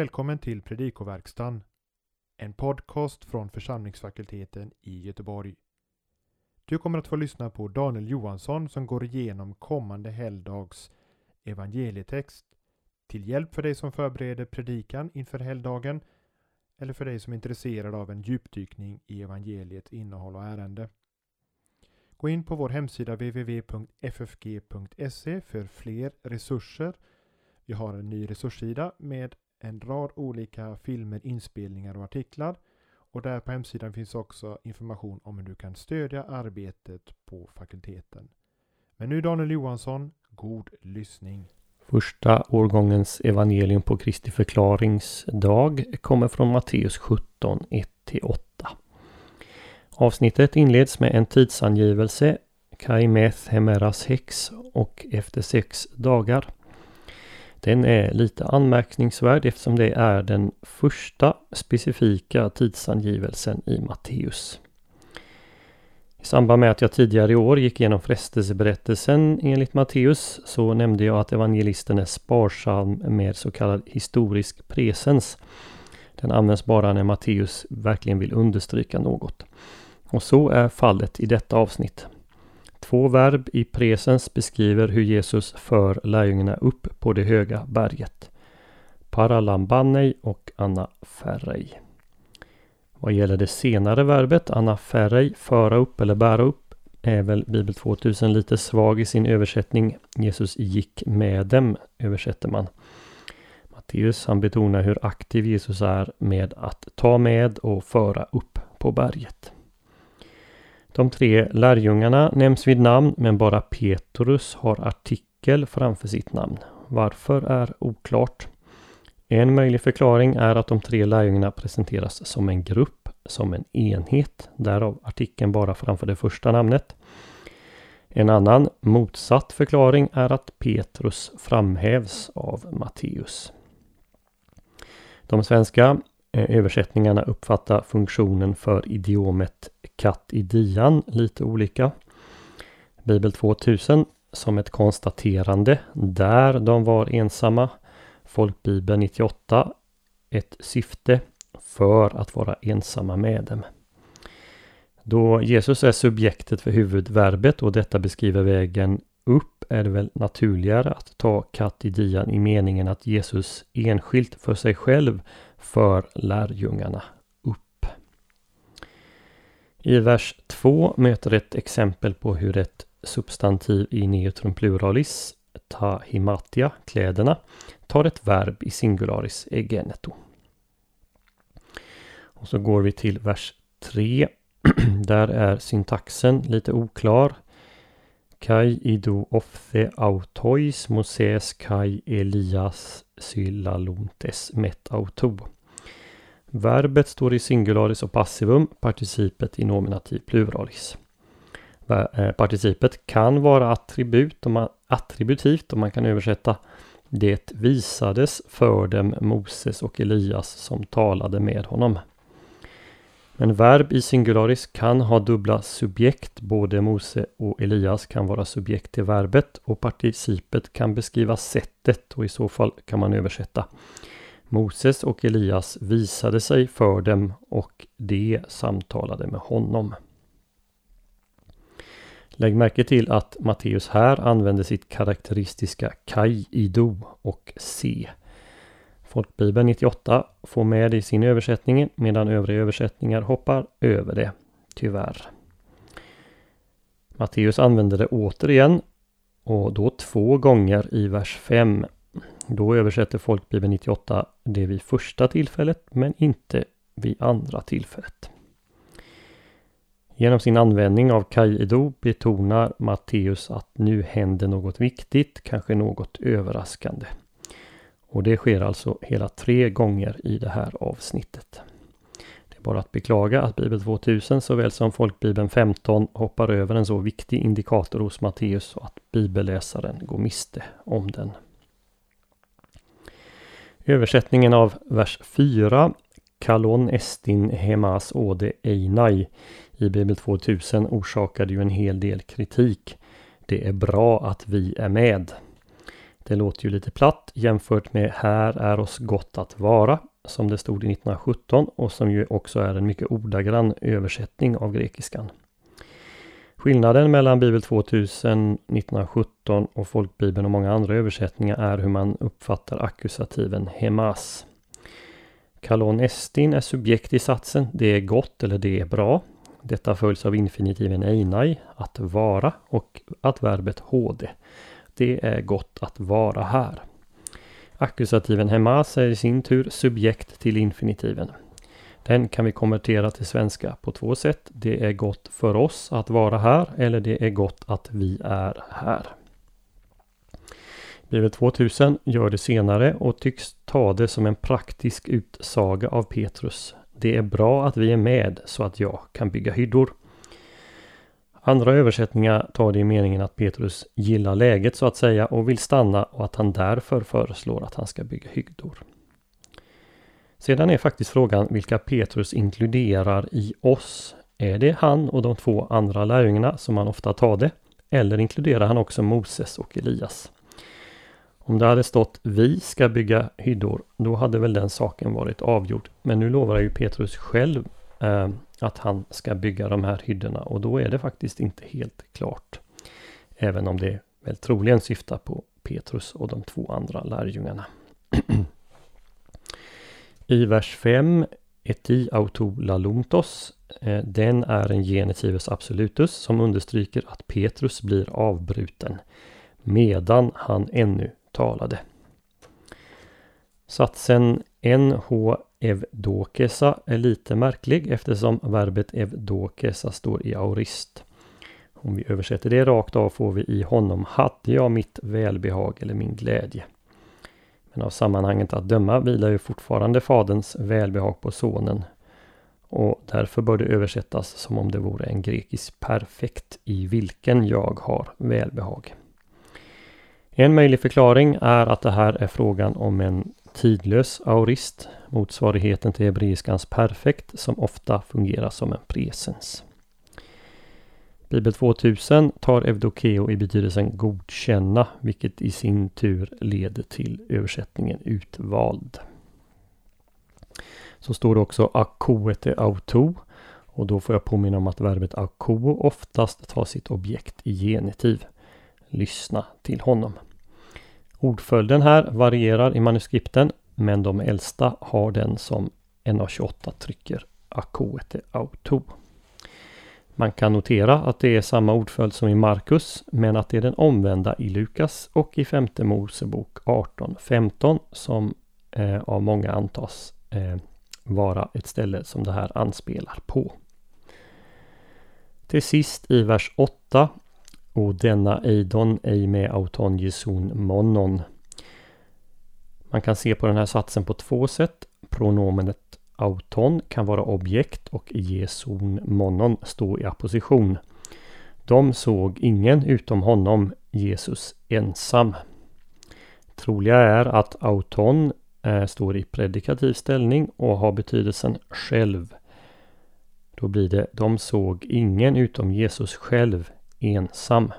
Välkommen till Predikoverkstan, en podcast från församlingsfakulteten i Göteborg. Du kommer att få lyssna på Daniel Johansson som går igenom kommande helgdags evangelietext till hjälp för dig som förbereder predikan inför helgdagen eller för dig som är intresserad av en djupdykning i evangeliets innehåll och ärende. Gå in på vår hemsida www.ffg.se för fler resurser. Vi har en ny resurssida med en rad olika filmer, inspelningar och artiklar. Och där på hemsidan finns också information om hur du kan stödja arbetet på fakulteten. Men nu Daniel Johansson, god lyssning. Första årgångens evangelium på Kristi förklaringsdag kommer från Matteus 17, 1-8. Avsnittet inleds med en tidsangivelse, Kaimeth Hemeras häx och efter sex dagar. Den är lite anmärkningsvärd eftersom det är den första specifika tidsangivelsen i Matteus. I samband med att jag tidigare i år gick igenom frestelseberättelsen enligt Matteus så nämnde jag att evangelisten är sparsam med så kallad historisk presens. Den används bara när Matteus verkligen vill understryka något. Och så är fallet i detta avsnitt. Två verb i presens beskriver hur Jesus för lärjungarna upp på det höga berget. Paralambanei och anaferrei. Vad gäller det senare verbet, anaferrei, föra upp eller bära upp, är väl Bibel 2000 lite svag i sin översättning. Jesus gick med dem, översätter man. Matteus han betonar hur aktiv Jesus är med att ta med och föra upp på berget. De tre lärjungarna nämns vid namn men bara Petrus har artikel framför sitt namn. Varför är oklart. En möjlig förklaring är att de tre lärjungarna presenteras som en grupp, som en enhet, därav artikeln bara framför det första namnet. En annan motsatt förklaring är att Petrus framhävs av Matteus. De svenska eh, översättningarna uppfattar funktionen för idiomet katt i dian lite olika. Bibel 2000 som ett konstaterande där de var ensamma. Folkbibeln 98 ett syfte för att vara ensamma med dem. Då Jesus är subjektet för huvudverbet och detta beskriver vägen upp är det väl naturligare att ta katt i dian i meningen att Jesus enskilt för sig själv för lärjungarna i vers 2 möter ett exempel på hur ett substantiv i neutrum pluralis, ta himatia, kläderna, tar ett verb i singularis egeneto. Och så går vi till vers 3. Där är syntaxen lite oklar. Kai ido ofte autois moses kai Elias sylalontes met auto. Verbet står i singularis och passivum, participet i nominativ pluralis. Eh, participet kan vara attribut, man, attributivt och man kan översätta Det visades för dem Moses och Elias som talade med honom. Men verb i singularis kan ha dubbla subjekt. Både Mose och Elias kan vara subjekt till verbet och participet kan beskriva sättet och i så fall kan man översätta Moses och Elias visade sig för dem och de samtalade med honom. Lägg märke till att Matteus här använder sitt karaktäristiska kai ido och se. Folkbibeln 98 får med det i sin översättning medan övriga översättningar hoppar över det, tyvärr. Matteus använder det återigen och då två gånger i vers 5 då översätter Folkbibeln 98 det vid första tillfället men inte vid andra tillfället. Genom sin användning av Kaido betonar Matteus att nu händer något viktigt, kanske något överraskande. Och det sker alltså hela tre gånger i det här avsnittet. Det är bara att beklaga att Bibel 2000 såväl som Folkbibeln 15 hoppar över en så viktig indikator hos Matteus och att bibelläsaren går miste om den. Översättningen av vers 4 Kalon estin hemas ode einai i Bibel 2000 orsakade ju en hel del kritik. Det är bra att vi är med. Det låter ju lite platt jämfört med Här är oss gott att vara som det stod i 1917 och som ju också är en mycket ordagrann översättning av grekiskan. Skillnaden mellan Bibel 2000 1917 och Folkbibeln och många andra översättningar är hur man uppfattar akkusativen hemas. Kalon estin är subjekt i satsen, det är gott eller det är bra. Detta följs av infinitiven einai, att vara, och att verbet. Det är gott att vara här. Akkusativen hemas är i sin tur subjekt till infinitiven. Den kan vi konvertera till svenska på två sätt. Det är gott för oss att vara här eller det är gott att vi är här. Bibel 2000 gör det senare och tycks ta det som en praktisk utsaga av Petrus. Det är bra att vi är med så att jag kan bygga hyddor. Andra översättningar tar det i meningen att Petrus gillar läget så att säga och vill stanna och att han därför föreslår att han ska bygga hyddor. Sedan är faktiskt frågan vilka Petrus inkluderar i oss. Är det han och de två andra lärjungarna som han ofta tar det? Eller inkluderar han också Moses och Elias? Om det hade stått vi ska bygga hyddor, då hade väl den saken varit avgjord. Men nu lovar ju Petrus själv eh, att han ska bygga de här hyddorna och då är det faktiskt inte helt klart. Även om det väl troligen syftar på Petrus och de två andra lärjungarna. I vers 5 Eti auto laluntos. Eh, Den är en genitivus absolutus som understryker att Petrus blir avbruten medan han ännu talade. Satsen NH evdokesa är lite märklig eftersom verbet evdokesa står i aurist. Om vi översätter det rakt av får vi i honom hade jag mitt välbehag eller min glädje. Men av sammanhanget att döma vilar ju fortfarande faderns välbehag på sonen. Och därför bör det översättas som om det vore en grekisk perfekt i vilken jag har välbehag. En möjlig förklaring är att det här är frågan om en tidlös aurist, motsvarigheten till hebreiskans perfekt som ofta fungerar som en presens. Bibel 2000 tar evdokeo i betydelsen godkänna, vilket i sin tur leder till översättningen utvald. Så står det också akoete auto och då får jag påminna om att verbet ako oftast tar sitt objekt i genitiv. Lyssna till honom. Ordföljden här varierar i manuskripten men de äldsta har den som NA28 trycker akoete auto. Man kan notera att det är samma ordföljd som i Markus men att det är den omvända i Lukas och i femte Mosebok 18.15 som eh, av många antas eh, vara ett ställe som det här anspelar på. Till sist i vers 8 och denna eidon ej med auton jesun monon. Man kan se på den här satsen på två sätt. Pronomenet auton kan vara objekt och jeson monon stå i apposition. De såg ingen utom honom, Jesus ensam. Troliga är att auton eh, står i predikativ ställning och har betydelsen själv. Då blir det de såg ingen utom Jesus själv ensam.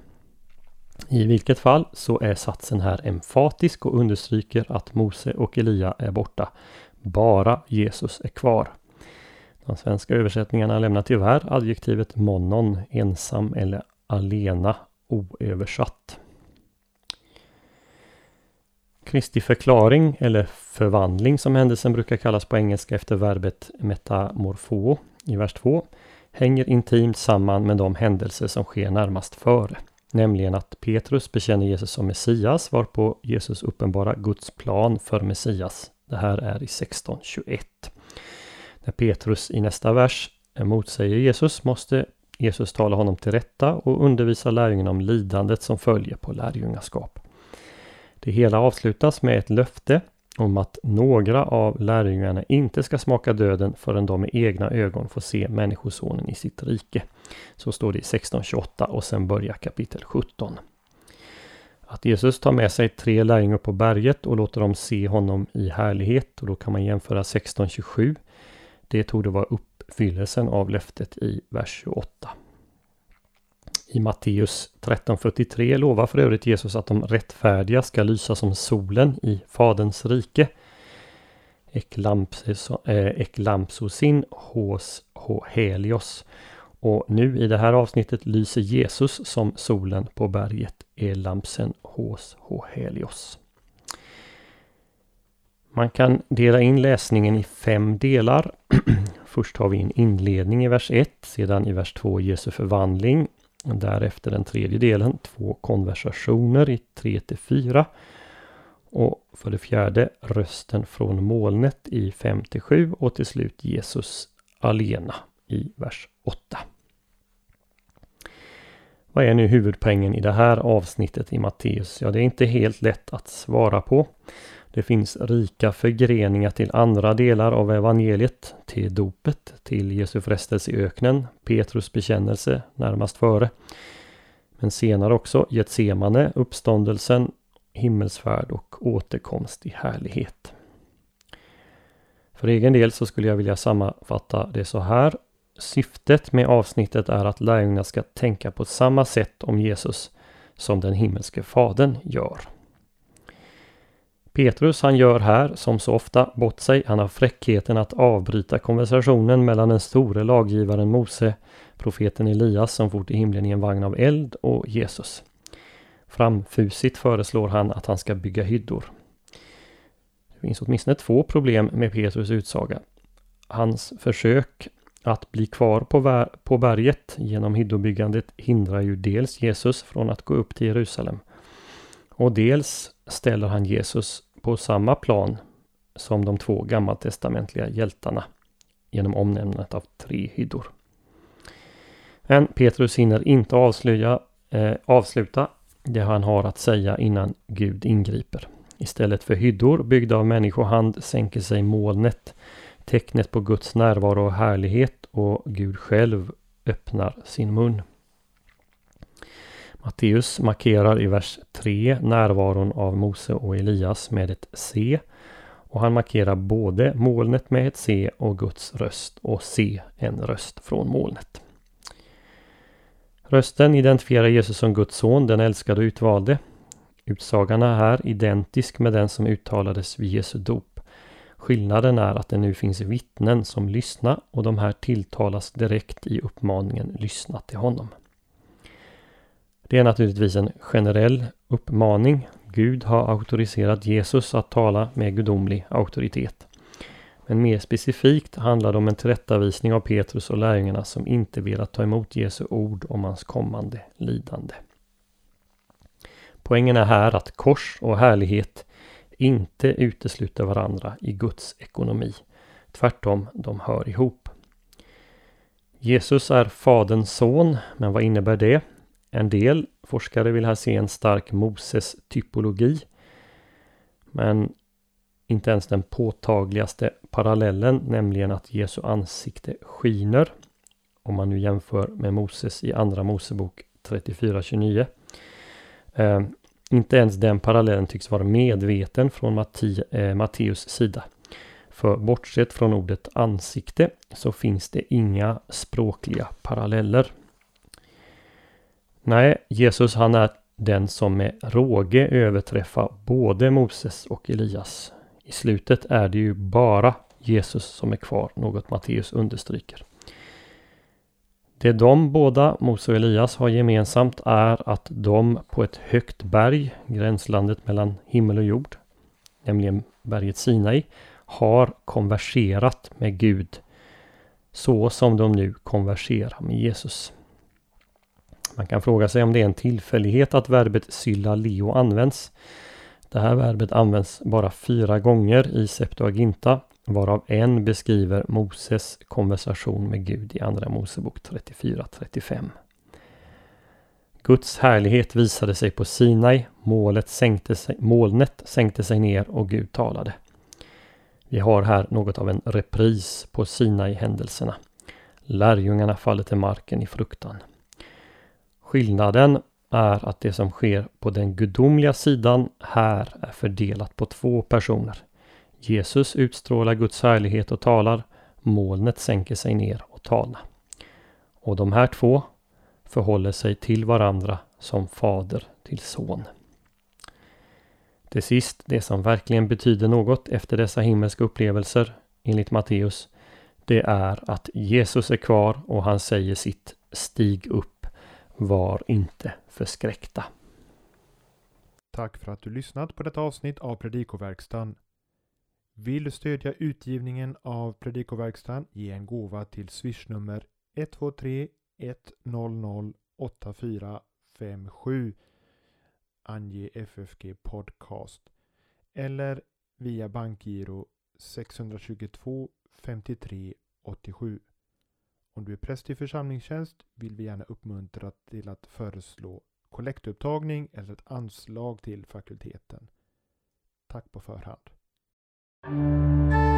I vilket fall så är satsen här emfatisk och understryker att Mose och Elia är borta. Bara Jesus är kvar. De svenska översättningarna lämnar tyvärr adjektivet monon, ensam eller alena oöversatt. Kristi förklaring eller förvandling som händelsen brukar kallas på engelska efter verbet metamorfo i vers 2 hänger intimt samman med de händelser som sker närmast före. Nämligen att Petrus bekänner Jesus som Messias varpå Jesus uppenbara Guds plan för Messias. Det här är i 16.21. När Petrus i nästa vers motsäger Jesus måste Jesus tala honom till rätta och undervisa lärjungarna om lidandet som följer på lärjungaskap. Det hela avslutas med ett löfte om att några av lärjungarna inte ska smaka döden förrän de med egna ögon får se Människosonen i sitt rike. Så står det i 16.28 och sen börjar kapitel 17. Att Jesus tar med sig tre lärjungar på berget och låter dem se honom i härlighet och då kan man jämföra 16.27. Det tog det vara uppfyllelsen av löftet i vers 28. I Matteus 13.43 lovar för övrigt Jesus att de rättfärdiga ska lysa som solen i Faderns rike. Eh, eklampsosin hos helios. Och nu i det här avsnittet lyser Jesus som solen på berget Elamsen hos helios. Man kan dela in läsningen i fem delar. Först har vi en inledning i vers 1, sedan i vers 2 Jesu förvandling. Därefter den tredje delen, två konversationer i 3 till 4. Och för det fjärde rösten från molnet i 5 till 7 och till slut Jesus alena i vers 8. Vad är nu huvudpoängen i det här avsnittet i Matteus? Ja, det är inte helt lätt att svara på. Det finns rika förgreningar till andra delar av evangeliet, till dopet, till Jesu frestelse i öknen, Petrus bekännelse närmast före. Men senare också Getsemane, uppståndelsen, himmelsfärd och återkomst i härlighet. För egen del så skulle jag vilja sammanfatta det så här. Syftet med avsnittet är att lärjungarna ska tänka på samma sätt om Jesus som den himmelske fadern gör. Petrus han gör här, som så ofta, bort sig. Han har fräckheten att avbryta konversationen mellan den store laggivaren Mose, profeten Elias som for till himlen i en vagn av eld och Jesus. Framfusigt föreslår han att han ska bygga hyddor. Det finns åtminstone två problem med Petrus utsaga. Hans försök att bli kvar på, på berget genom hyddobyggandet hindrar ju dels Jesus från att gå upp till Jerusalem. Och dels ställer han Jesus på samma plan som de två gammaltestamentliga hjältarna genom omnämnandet av tre hyddor. Men Petrus hinner inte avslöja, eh, avsluta det han har att säga innan Gud ingriper. Istället för hyddor byggda av människohand sänker sig molnet, tecknet på Guds närvaro och härlighet och Gud själv öppnar sin mun. Matteus markerar i vers 3 närvaron av Mose och Elias med ett C. Och han markerar både molnet med ett C och Guds röst och C en röst från molnet. Rösten identifierar Jesus som Guds son, den älskade och utvalde. Utsagan är här identisk med den som uttalades vid Jesu dop. Skillnaden är att det nu finns vittnen som lyssnar och de här tilltalas direkt i uppmaningen lyssna till honom. Det är naturligtvis en generell uppmaning. Gud har auktoriserat Jesus att tala med gudomlig auktoritet. Men mer specifikt handlar det om en tillrättavisning av Petrus och lärjungarna som inte velat ta emot Jesu ord om hans kommande lidande. Poängen är här att kors och härlighet inte utesluter varandra i Guds ekonomi. Tvärtom, de hör ihop. Jesus är Faderns son, men vad innebär det? En del forskare vill här se en stark Moses-typologi. Men inte ens den påtagligaste parallellen, nämligen att Jesu ansikte skiner. Om man nu jämför med Moses i Andra Mosebok 34.29. Inte ens den parallellen tycks vara medveten från Matti, eh, Matteus sida. För bortsett från ordet ansikte så finns det inga språkliga paralleller. Nej, Jesus han är den som med råge överträffar både Moses och Elias. I slutet är det ju bara Jesus som är kvar, något Matteus understryker. Det de båda, Mose och Elias, har gemensamt är att de på ett högt berg, gränslandet mellan himmel och jord, nämligen berget Sinai, har konverserat med Gud så som de nu konverserar med Jesus. Man kan fråga sig om det är en tillfällighet att verbet sylla leo används. Det här verbet används bara fyra gånger i Septuaginta varav en beskriver Moses konversation med Gud i Andra Mosebok 34-35. Guds härlighet visade sig på Sinai, målet sänkte sig, molnet sänkte sig ner och Gud talade. Vi har här något av en repris på Sinai-händelserna. Lärjungarna faller till marken i fruktan. Skillnaden är att det som sker på den gudomliga sidan här är fördelat på två personer. Jesus utstrålar Guds härlighet och talar. Molnet sänker sig ner och talar. Och de här två förhåller sig till varandra som fader till son. Till sist, det som verkligen betyder något efter dessa himmelska upplevelser, enligt Matteus, det är att Jesus är kvar och han säger sitt Stig upp, var inte förskräckta. Tack för att du lyssnat på detta avsnitt av Predikoverkstan. Vill du stödja utgivningen av Predikoverkstan? Ge en gåva till swishnummer 123 100 8457 Ange FFG Podcast eller via bankgiro 622 53 87. Om du är präst i församlingstjänst vill vi gärna uppmuntra till att föreslå kollektupptagning eller ett anslag till fakulteten. Tack på förhand. you